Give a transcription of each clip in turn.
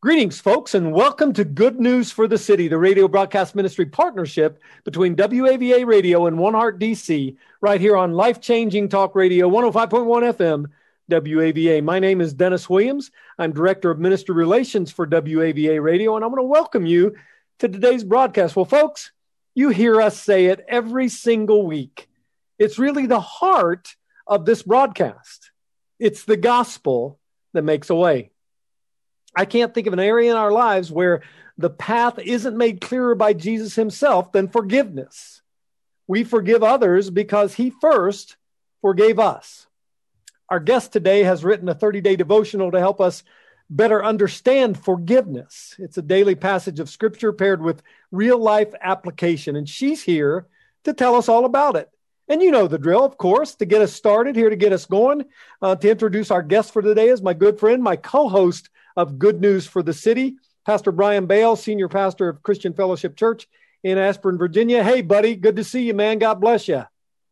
Greetings, folks, and welcome to Good News for the City, the radio broadcast ministry partnership between WAVA Radio and One Heart DC, right here on Life Changing Talk Radio 105.1 FM, WAVA. My name is Dennis Williams. I'm Director of Ministry Relations for WAVA Radio, and I want to welcome you to today's broadcast. Well, folks, you hear us say it every single week. It's really the heart of this broadcast. It's the gospel that makes a way. I can't think of an area in our lives where the path isn't made clearer by Jesus himself than forgiveness. We forgive others because he first forgave us. Our guest today has written a 30 day devotional to help us better understand forgiveness. It's a daily passage of scripture paired with real life application, and she's here to tell us all about it. And you know the drill, of course, to get us started, here to get us going. Uh, to introduce our guest for today is my good friend, my co host of Good News for the City, Pastor Brian Bale, Senior Pastor of Christian Fellowship Church in Ashburn, Virginia. Hey, buddy, good to see you, man. God bless you.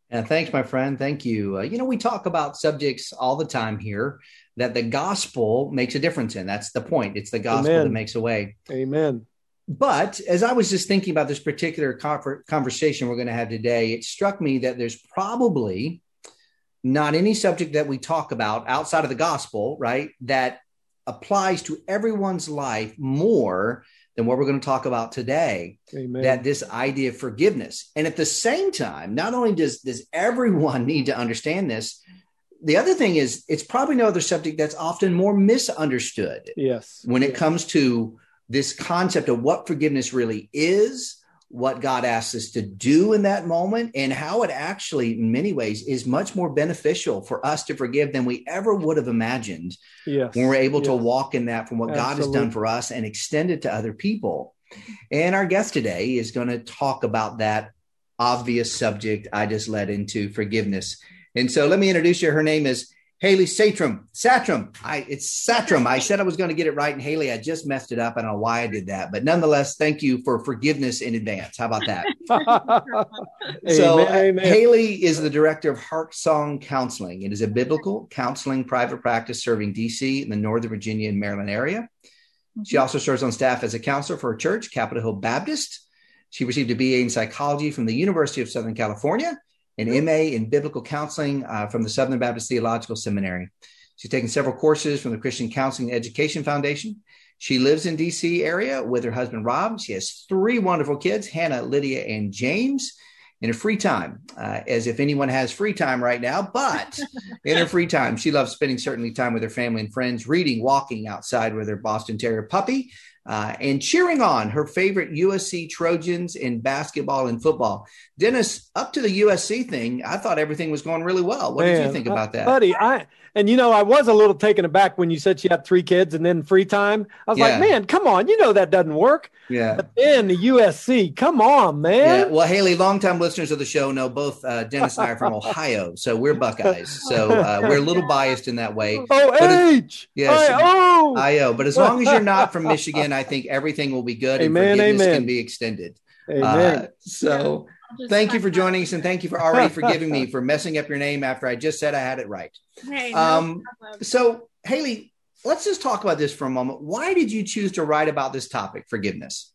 And thanks, my friend. Thank you. Uh, you know, we talk about subjects all the time here that the gospel makes a difference in. That's the point. It's the gospel Amen. that makes a way. Amen. But as I was just thinking about this particular conversation we're going to have today, it struck me that there's probably not any subject that we talk about outside of the gospel, right, that applies to everyone's life more than what we're going to talk about today. Amen. That this idea of forgiveness. And at the same time, not only does, does everyone need to understand this, the other thing is it's probably no other subject that's often more misunderstood. Yes. When it yes. comes to this concept of what forgiveness really is, what God asks us to do in that moment, and how it actually, in many ways, is much more beneficial for us to forgive than we ever would have imagined yes. when we're able yes. to walk in that from what Absolutely. God has done for us and extend it to other people. And our guest today is going to talk about that obvious subject I just led into forgiveness. And so let me introduce you. Her name is Haley Satrom. Satrom. I it's Satrom. I said I was going to get it right, and Haley, I just messed it up. I don't know why I did that, but nonetheless, thank you for forgiveness in advance. How about that? so amen, amen. Haley is the director of Heart Song Counseling. It is a biblical counseling private practice serving DC in the Northern Virginia and Maryland area. Mm-hmm. She also serves on staff as a counselor for a church, Capitol Hill Baptist. She received a BA in psychology from the University of Southern California an MA in biblical counseling uh, from the Southern Baptist Theological Seminary. She's taken several courses from the Christian Counseling Education Foundation. She lives in DC area with her husband Rob. She has three wonderful kids, Hannah, Lydia, and James. In her free time, uh, as if anyone has free time right now, but in her free time, she loves spending certainly time with her family and friends, reading, walking outside with her Boston Terrier puppy, uh, and cheering on her favorite USC Trojans in basketball and football. Dennis, up to the USC thing, I thought everything was going really well. What Man, did you think about that, buddy? I and you know I was a little taken aback when you said she had three kids and then free time. I was yeah. like, man, come on, you know that doesn't work. Yeah. But then the USC, come on, man. Yeah. Well, Haley, longtime listeners of the show know both uh, Dennis and I are from Ohio, so we're Buckeyes. So uh, we're a little biased in that way. Oh, H. Yes. I O. But as long as you're not from Michigan, I think everything will be good amen, and forgiveness amen. can be extended. Amen. Uh, so thank you for joining us and thank you for already forgiving me for messing up your name after I just said I had it right. Hey, no um, so Haley, let's just talk about this for a moment. Why did you choose to write about this topic, forgiveness?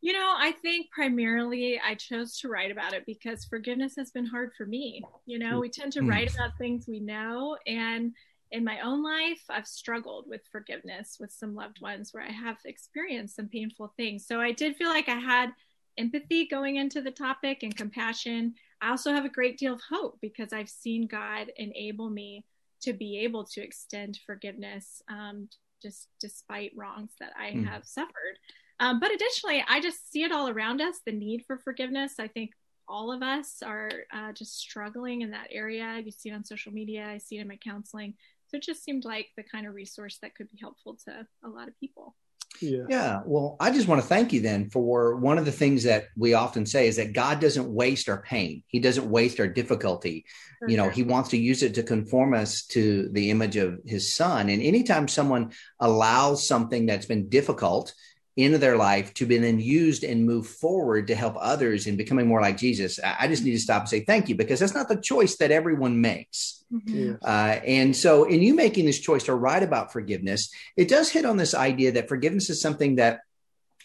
You know, I think primarily I chose to write about it because forgiveness has been hard for me. You know, we tend to mm. write about things we know and in my own life, I've struggled with forgiveness with some loved ones where I have experienced some painful things. So I did feel like I had empathy going into the topic and compassion. I also have a great deal of hope because I've seen God enable me to be able to extend forgiveness um, just despite wrongs that I mm. have suffered. Um, but additionally, I just see it all around us the need for forgiveness. I think all of us are uh, just struggling in that area. You see it on social media, I see it in my counseling. So it just seemed like the kind of resource that could be helpful to a lot of people. Yeah. yeah. Well, I just want to thank you then for one of the things that we often say is that God doesn't waste our pain. He doesn't waste our difficulty. For you know, he wants to use it to conform us to the image of his son. And anytime someone allows something that's been difficult into their life to be then used and move forward to help others in becoming more like Jesus, I just need to stop and say thank you because that's not the choice that everyone makes. Mm-hmm. Uh, and so, in you making this choice to write about forgiveness, it does hit on this idea that forgiveness is something that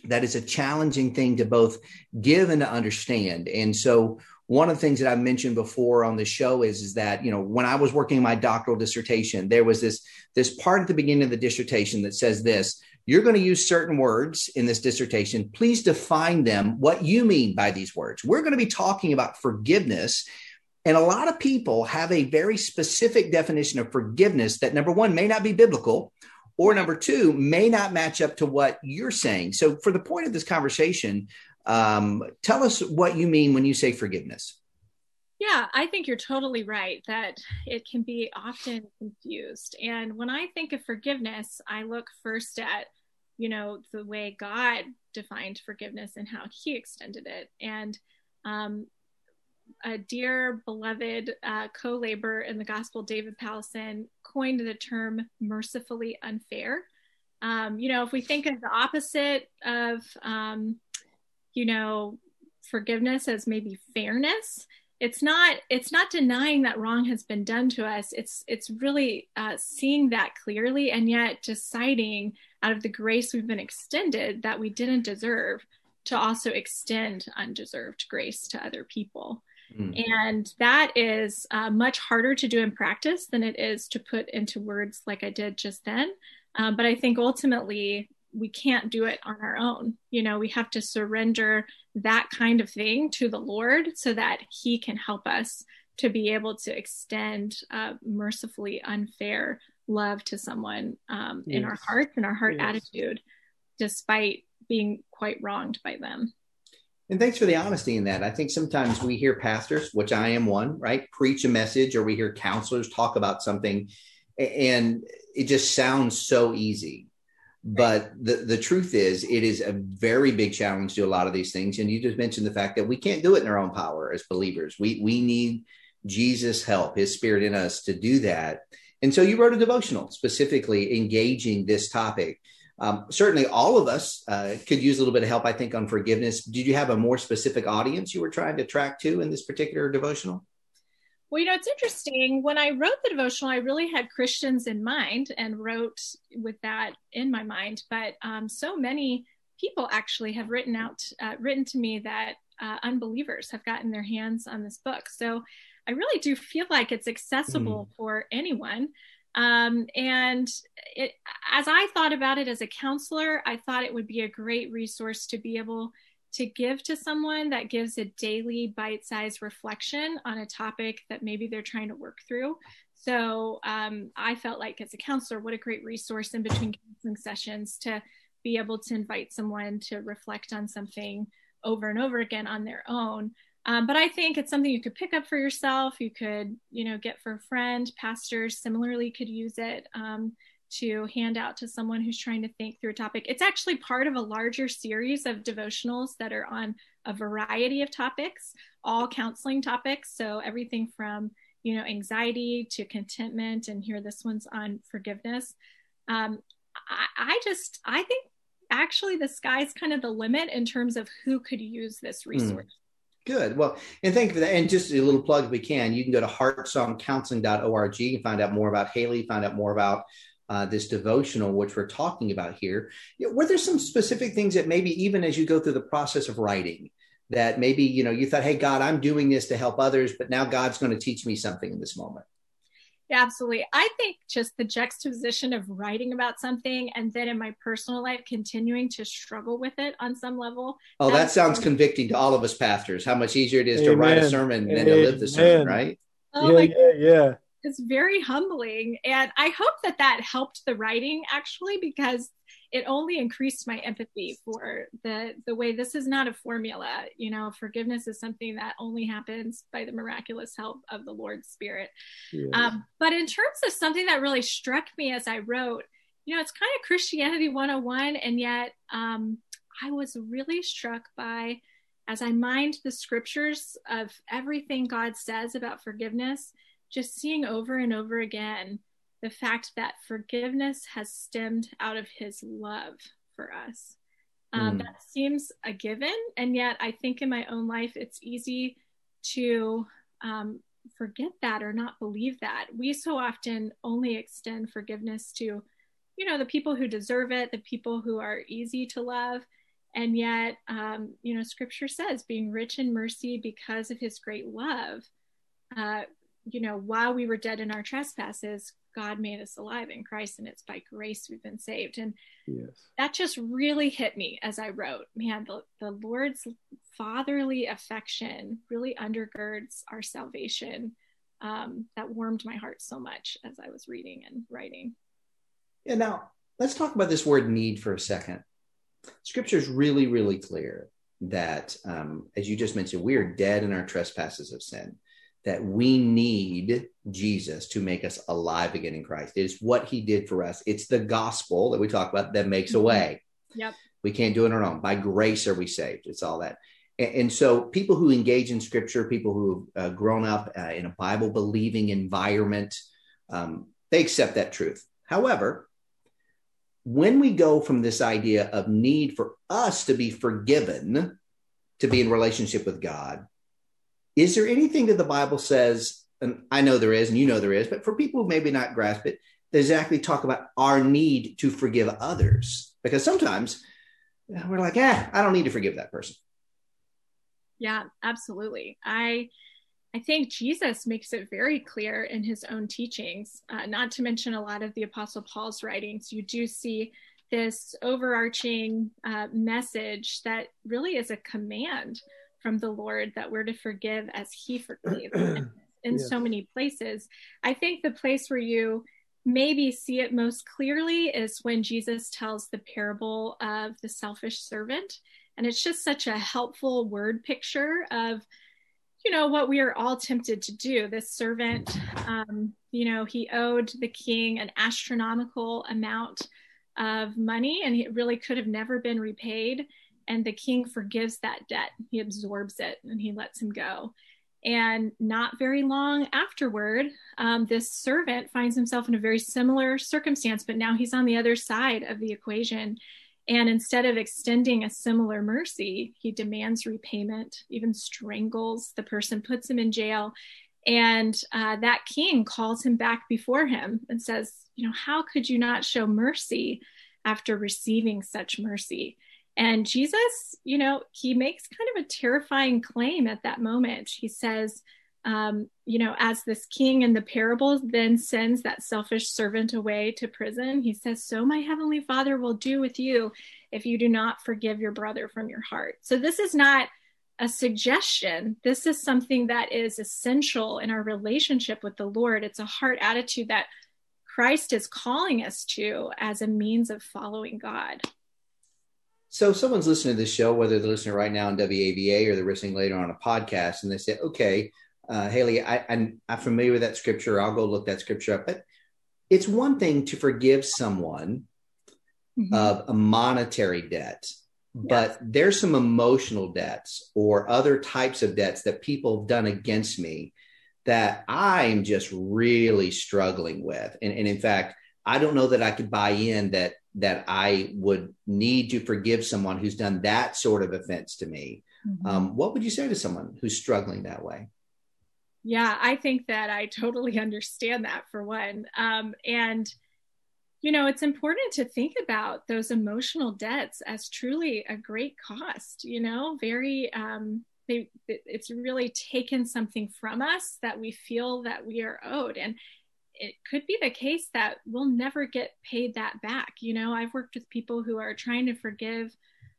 that is a challenging thing to both give and to understand. And so, one of the things that I've mentioned before on the show is, is that, you know, when I was working my doctoral dissertation, there was this, this part at the beginning of the dissertation that says this, you're going to use certain words in this dissertation. Please define them, what you mean by these words. We're going to be talking about forgiveness. And a lot of people have a very specific definition of forgiveness that, number one, may not be biblical, or number two, may not match up to what you're saying. So, for the point of this conversation, um, tell us what you mean when you say forgiveness. Yeah, I think you're totally right that it can be often confused. And when I think of forgiveness, I look first at, you know, the way God defined forgiveness and how he extended it. And um, a dear beloved uh, co laborer in the gospel, David Powlison, coined the term mercifully unfair. Um, you know, if we think of the opposite of, um, you know, forgiveness as maybe fairness, it's not it's not denying that wrong has been done to us. It's it's really uh, seeing that clearly and yet deciding out of the grace we've been extended that we didn't deserve to also extend undeserved grace to other people. Mm. and that is uh, much harder to do in practice than it is to put into words like i did just then. Um, but i think ultimately we can't do it on our own. You know, we have to surrender that kind of thing to the Lord so that He can help us to be able to extend uh, mercifully unfair love to someone um, yes. in our hearts and our heart yes. attitude, despite being quite wronged by them. And thanks for the honesty in that. I think sometimes we hear pastors, which I am one, right, preach a message, or we hear counselors talk about something, and it just sounds so easy but the, the truth is, it is a very big challenge to a lot of these things. And you just mentioned the fact that we can't do it in our own power as believers. We, we need Jesus' help, his spirit in us to do that. And so you wrote a devotional specifically engaging this topic. Um, certainly, all of us uh, could use a little bit of help, I think, on forgiveness. Did you have a more specific audience you were trying to track to in this particular devotional? Well, you know, it's interesting. When I wrote the devotional, I really had Christians in mind and wrote with that in my mind. But um, so many people actually have written out, uh, written to me that uh, unbelievers have gotten their hands on this book. So I really do feel like it's accessible mm. for anyone. Um, and it, as I thought about it as a counselor, I thought it would be a great resource to be able to give to someone that gives a daily bite sized reflection on a topic that maybe they're trying to work through. So um, I felt like as a counselor, what a great resource in between counseling sessions to be able to invite someone to reflect on something over and over again on their own. Um, but I think it's something you could pick up for yourself. You could, you know, get for a friend. Pastors similarly could use it. Um, to hand out to someone who's trying to think through a topic. It's actually part of a larger series of devotionals that are on a variety of topics, all counseling topics. So everything from you know anxiety to contentment, and here this one's on forgiveness. Um, I, I just I think actually the sky's kind of the limit in terms of who could use this hmm. resource. Mm. Good. Well, and thank you for that. And just a little plug if we can, you can go to heartsongcounseling.org and find out more about Haley, find out more about uh, this devotional, which we're talking about here, were there some specific things that maybe even as you go through the process of writing, that maybe you know you thought, "Hey, God, I'm doing this to help others, but now God's going to teach me something in this moment." Yeah, absolutely. I think just the juxtaposition of writing about something and then in my personal life continuing to struggle with it on some level. Oh, that sounds convicting to all of us pastors. How much easier it is Amen. to write a sermon Amen. than to live the sermon, right? Oh, yeah, yeah, yeah it's very humbling. And i hope that that helped the writing actually because it only increased my empathy for the the way this is not a formula. You know forgiveness is something that only happens by the miraculous help of the lord's spirit. Yeah. um, but in terms of something that really struck me as i wrote you know it's kind of christianity 101 and yet um, i was really struck by as i mined the scriptures of everything god says about forgiveness just seeing over and over again the fact that forgiveness has stemmed out of his love for us. Um, mm. That seems a given. And yet, I think in my own life, it's easy to um, forget that or not believe that. We so often only extend forgiveness to, you know, the people who deserve it, the people who are easy to love. And yet, um, you know, scripture says being rich in mercy because of his great love, uh, you know, while we were dead in our trespasses, God made us alive in Christ, and it's by grace we've been saved. And yes. that just really hit me as I wrote. Man, the, the Lord's fatherly affection really undergirds our salvation. Um, that warmed my heart so much as I was reading and writing. Yeah, now let's talk about this word need for a second. Scripture is really, really clear that, um, as you just mentioned, we are dead in our trespasses of sin that we need Jesus to make us alive again in Christ. It is what he did for us. It's the gospel that we talk about that makes a mm-hmm. way. Yep. We can't do it on our own. By grace are we saved. It's all that. And, and so people who engage in scripture, people who have uh, grown up uh, in a Bible believing environment, um, they accept that truth. However, when we go from this idea of need for us to be forgiven, to be in relationship with God, is there anything that the Bible says, and I know there is, and you know there is, but for people who maybe not grasp it, that exactly talk about our need to forgive others? Because sometimes we're like, eh, I don't need to forgive that person. Yeah, absolutely. I I think Jesus makes it very clear in his own teachings, uh, not to mention a lot of the Apostle Paul's writings. You do see this overarching uh, message that really is a command from the Lord that we're to forgive as He forgave in yes. so many places. I think the place where you maybe see it most clearly is when Jesus tells the parable of the selfish servant. And it's just such a helpful word picture of, you know, what we are all tempted to do. This servant, um, you know, he owed the king an astronomical amount of money and it really could have never been repaid and the king forgives that debt. He absorbs it and he lets him go. And not very long afterward, um, this servant finds himself in a very similar circumstance, but now he's on the other side of the equation. And instead of extending a similar mercy, he demands repayment, even strangles the person, puts him in jail. And uh, that king calls him back before him and says, You know, how could you not show mercy after receiving such mercy? And Jesus, you know, he makes kind of a terrifying claim at that moment. He says, um, you know, as this king in the parable then sends that selfish servant away to prison, he says, So my heavenly father will do with you if you do not forgive your brother from your heart. So this is not a suggestion. This is something that is essential in our relationship with the Lord. It's a heart attitude that Christ is calling us to as a means of following God. So someone's listening to this show, whether they're listening right now on WAVA or they're listening later on a podcast, and they say, "Okay, uh, Haley, I, I'm, I'm familiar with that scripture. I'll go look that scripture up." But it's one thing to forgive someone mm-hmm. of a monetary debt, but yes. there's some emotional debts or other types of debts that people have done against me that I'm just really struggling with. And, and in fact, I don't know that I could buy in that that I would need to forgive someone who's done that sort of offense to me. Mm-hmm. Um, what would you say to someone who's struggling that way? Yeah, I think that I totally understand that for one. Um, and, you know, it's important to think about those emotional debts as truly a great cost, you know, very, um, they, it's really taken something from us that we feel that we are owed. And it could be the case that we'll never get paid that back. You know, I've worked with people who are trying to forgive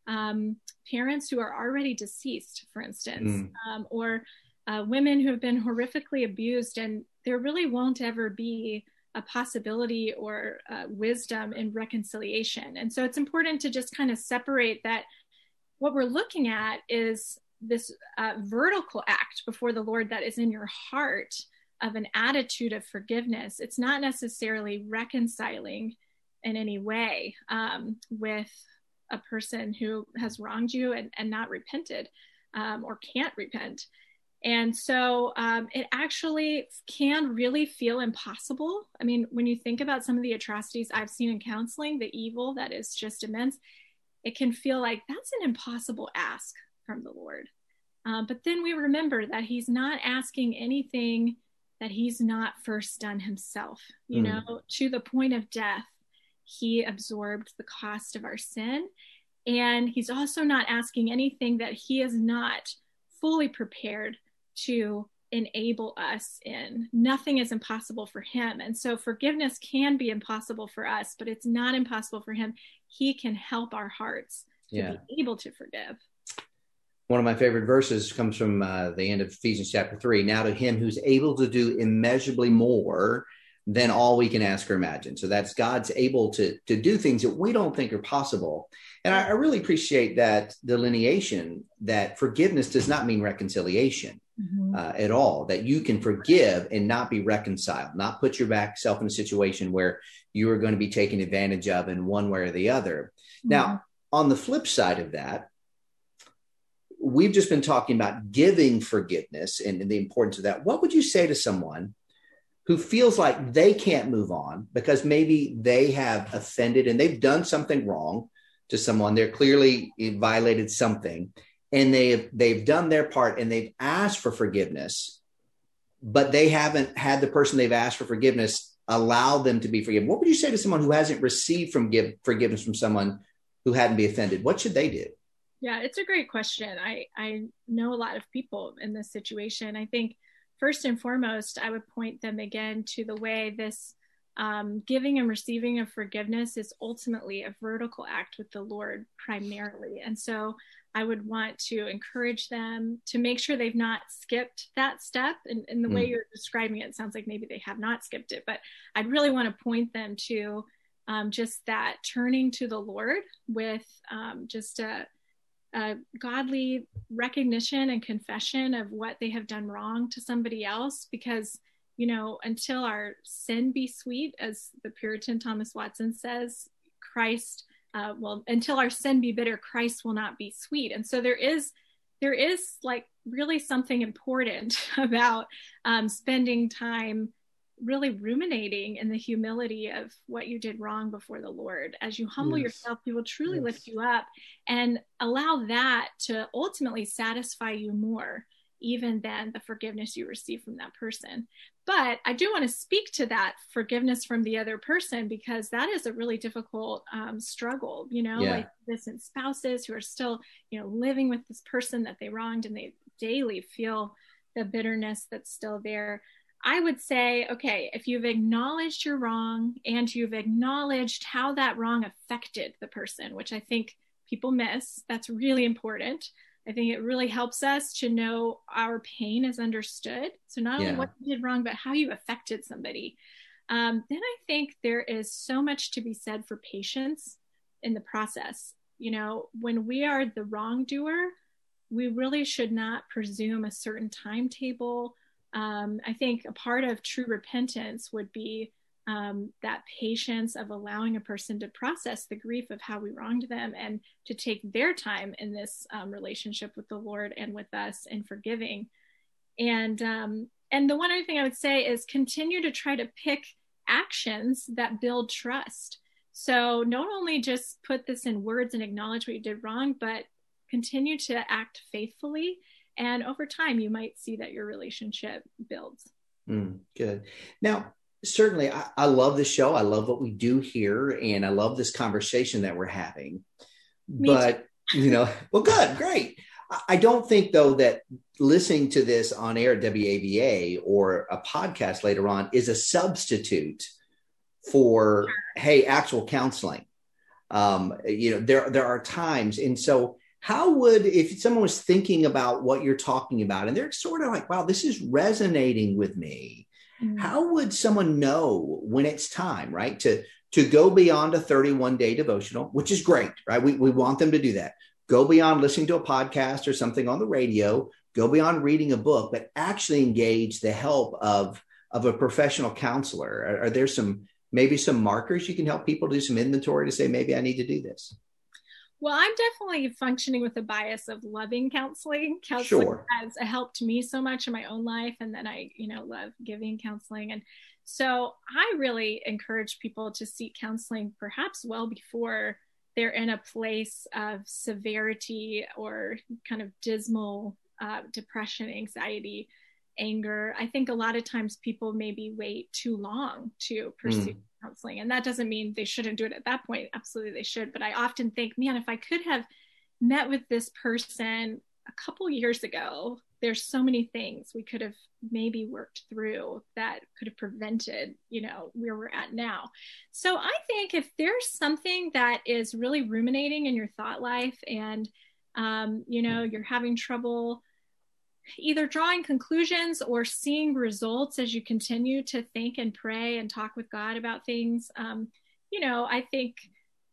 um, parents who are already deceased, for instance, mm. um, or uh, women who have been horrifically abused, and there really won't ever be a possibility or uh, wisdom in reconciliation. And so it's important to just kind of separate that what we're looking at is this uh, vertical act before the Lord that is in your heart of an attitude of forgiveness. It's not necessarily reconciling in any way um, with a person who has wronged you and, and not repented um, or can't repent. And so um, it actually can really feel impossible. I mean, when you think about some of the atrocities I've seen in counseling, the evil that is just immense, it can feel like that's an impossible ask from the Lord. Uh, but then we remember that He's not asking anything that He's not first done Himself. You mm. know, to the point of death, He absorbed the cost of our sin. And He's also not asking anything that He is not fully prepared to enable us in. Nothing is impossible for him. And so forgiveness can be impossible for us, but it's not impossible for him. He can help our hearts to yeah. be able to forgive. One of my favorite verses comes from uh, the end of Ephesians chapter 3. Now to him who's able to do immeasurably more than all we can ask or imagine. So that's God's able to, to do things that we don't think are possible. And I, I really appreciate that delineation that forgiveness does not mean reconciliation mm-hmm. uh, at all, that you can forgive and not be reconciled, not put your back self in a situation where you are going to be taken advantage of in one way or the other. Mm-hmm. Now, on the flip side of that, we've just been talking about giving forgiveness and, and the importance of that. What would you say to someone who feels like they can't move on because maybe they have offended and they've done something wrong to someone? They're clearly violated something and they've they've done their part and they've asked for forgiveness but they haven't had the person they've asked for forgiveness allow them to be forgiven what would you say to someone who hasn't received from give, forgiveness from someone who hadn't be offended what should they do yeah it's a great question i i know a lot of people in this situation i think first and foremost i would point them again to the way this um, giving and receiving of forgiveness is ultimately a vertical act with the lord primarily and so I would want to encourage them to make sure they've not skipped that step. And, in the mm. way you're describing it, it sounds like maybe they have not skipped it, but I'd really want to point them to um, just that turning to the Lord with um, just a, a, godly recognition and confession of what they have done wrong to somebody else. Because, you know, until our sin be sweet, as the Puritan Thomas Watson says, Christ uh, well until our sin be bitter christ will not be sweet and so there is there is like really something important about um, spending time really ruminating in the humility of what you did wrong before the lord as you humble yes. yourself he will truly yes. lift you up and allow that to ultimately satisfy you more even than the forgiveness you receive from that person but I do want to speak to that forgiveness from the other person because that is a really difficult um, struggle, you know, yeah. like distant spouses who are still, you know, living with this person that they wronged and they daily feel the bitterness that's still there. I would say, okay, if you've acknowledged your wrong and you've acknowledged how that wrong affected the person, which I think people miss, that's really important. I think it really helps us to know our pain is understood. So not yeah. only what you did wrong, but how you affected somebody. Um, then I think there is so much to be said for patience in the process. You know, when we are the wrongdoer, we really should not presume a certain timetable. Um, I think a part of true repentance would be um, that patience of allowing a person to process the grief of how we wronged them and to take their time in this um, relationship with the Lord and with us in forgiving. And um, and the one other thing I would say is continue to try to pick actions that build trust. So not only just put this in words and acknowledge what you did wrong, but continue to act faithfully. And over time, you might see that your relationship builds. Mm, good. Now, certainly I, I, love the show. I love what we do here, and I love this conversation that we're having. Me but you know, well, good, great. I don't think though that listening to this on air at WAVA or a podcast later on is a substitute for hey actual counseling. Um, you know, there there are times, and so how would if someone was thinking about what you're talking about, and they're sort of like, wow, this is resonating with me Mm-hmm. How would someone know when it's time, right? To to go beyond a 31 day devotional, which is great, right? We, we want them to do that. Go beyond listening to a podcast or something on the radio, go beyond reading a book, but actually engage the help of, of a professional counselor. Are, are there some maybe some markers you can help people do some inventory to say, maybe I need to do this? Well, I'm definitely functioning with a bias of loving counseling. Counseling sure. has helped me so much in my own life, and then I, you know, love giving counseling. And so I really encourage people to seek counseling perhaps well before they're in a place of severity or kind of dismal uh, depression, anxiety, anger. I think a lot of times people maybe wait too long to pursue mm. Counseling. And that doesn't mean they shouldn't do it at that point. Absolutely, they should. But I often think, man, if I could have met with this person a couple years ago, there's so many things we could have maybe worked through that could have prevented, you know, where we're at now. So I think if there's something that is really ruminating in your thought life and, um, you know, you're having trouble either drawing conclusions or seeing results as you continue to think and pray and talk with God about things, um, you know, I think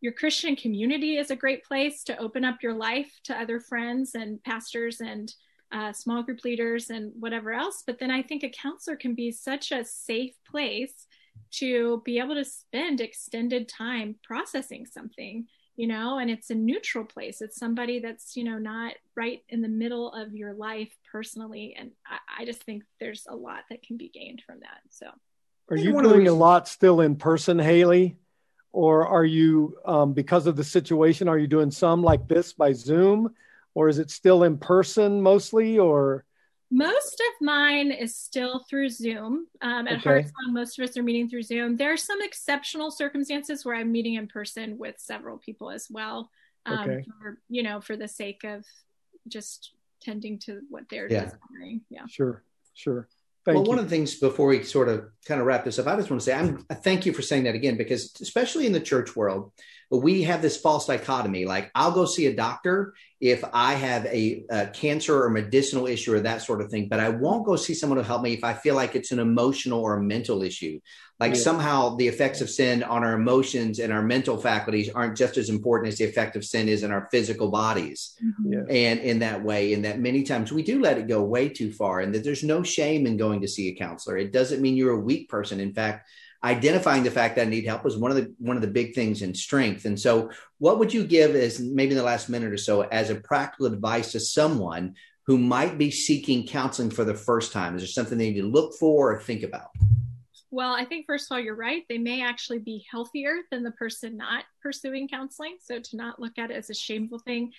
your Christian community is a great place to open up your life to other friends and pastors and uh, small group leaders and whatever else. But then I think a counselor can be such a safe place to be able to spend extended time processing something, you know, and it's a neutral place. It's somebody that's, you know, not right in the middle of your life personally. And I, I just think there's a lot that can be gained from that. So, are you doing a lot still in person, Haley? Or are you, um, because of the situation, are you doing some like this by Zoom? or is it still in person mostly or most of mine is still through zoom um, at okay. heartsong most of us are meeting through zoom there are some exceptional circumstances where i'm meeting in person with several people as well um, okay. for, you know for the sake of just tending to what they're yeah. desiring yeah sure sure Thank well, you. one of the things before we sort of kind of wrap this up, I just want to say I'm thank you for saying that again because especially in the church world, we have this false dichotomy. Like I'll go see a doctor if I have a, a, cancer or medicinal issue or that sort of thing, but I won't go see someone to help me if I feel like it's an emotional or a mental issue. Like yeah. somehow the effects of sin on our emotions and our mental faculties aren't just as important as the effect of sin is in our physical bodies. Mm-hmm. Yeah. And in that way, in that many times we do let it go way too far, and that there's no shame in going to see a counselor. It doesn't mean you're a weak person. In fact, identifying the fact that I need help was one of the one of the big things in strength. And so, what would you give as maybe in the last minute or so as a practical advice to someone who might be seeking counseling for the first time? Is there something they need to look for or think about? Well, I think first of all, you're right. They may actually be healthier than the person not pursuing counseling. So to not look at it as a shameful thing.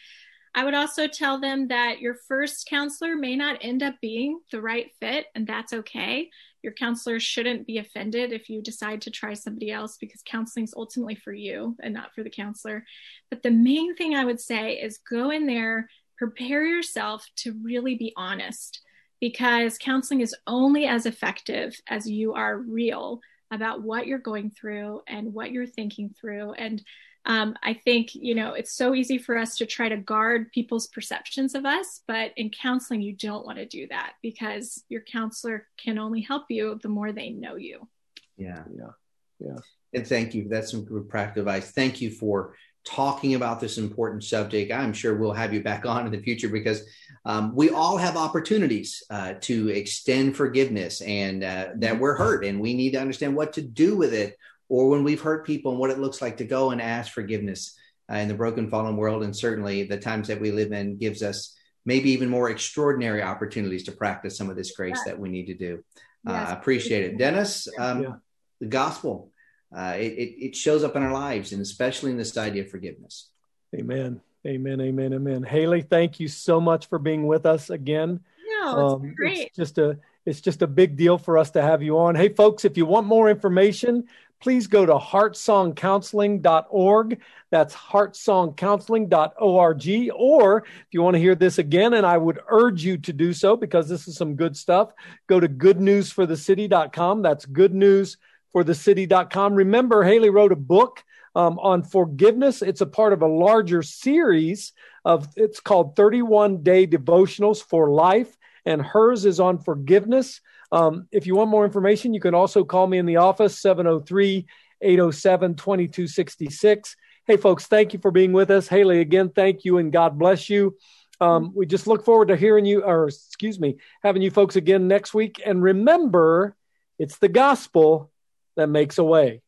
I would also tell them that your first counselor may not end up being the right fit, and that's okay. Your counselor shouldn't be offended if you decide to try somebody else because counseling is ultimately for you and not for the counselor. But the main thing I would say is go in there, prepare yourself to really be honest because counseling is only as effective as you are real about what you're going through and what you're thinking through. And um, I think, you know, it's so easy for us to try to guard people's perceptions of us, but in counseling, you don't want to do that because your counselor can only help you the more they know you. Yeah. Yeah. Yeah. And thank you. That's some good practical advice. Thank you for talking about this important subject. I'm sure we'll have you back on in the future because um, we all have opportunities uh, to extend forgiveness and uh, that we're hurt and we need to understand what to do with it or when we've hurt people and what it looks like to go and ask forgiveness uh, in the broken fallen world and certainly the times that we live in gives us maybe even more extraordinary opportunities to practice some of this grace yes. that we need to do uh, yes. uh, appreciate it dennis um, yeah. the gospel uh, it, it shows up in our lives and especially in this idea of forgiveness amen amen amen amen haley thank you so much for being with us again no, it's um, great. It's just a it's just a big deal for us to have you on. Hey, folks, if you want more information, please go to heartsongcounseling.org. That's heartsongcounseling.org. Or if you want to hear this again, and I would urge you to do so because this is some good stuff, go to goodnewsforthecity.com. That's goodnewsforthecity.com. Remember, Haley wrote a book um, on forgiveness. It's a part of a larger series of, it's called 31 Day Devotionals for Life, and hers is on forgiveness. Um, if you want more information, you can also call me in the office, 703 807 2266. Hey, folks, thank you for being with us. Haley, again, thank you and God bless you. Um, we just look forward to hearing you, or excuse me, having you folks again next week. And remember, it's the gospel that makes a way.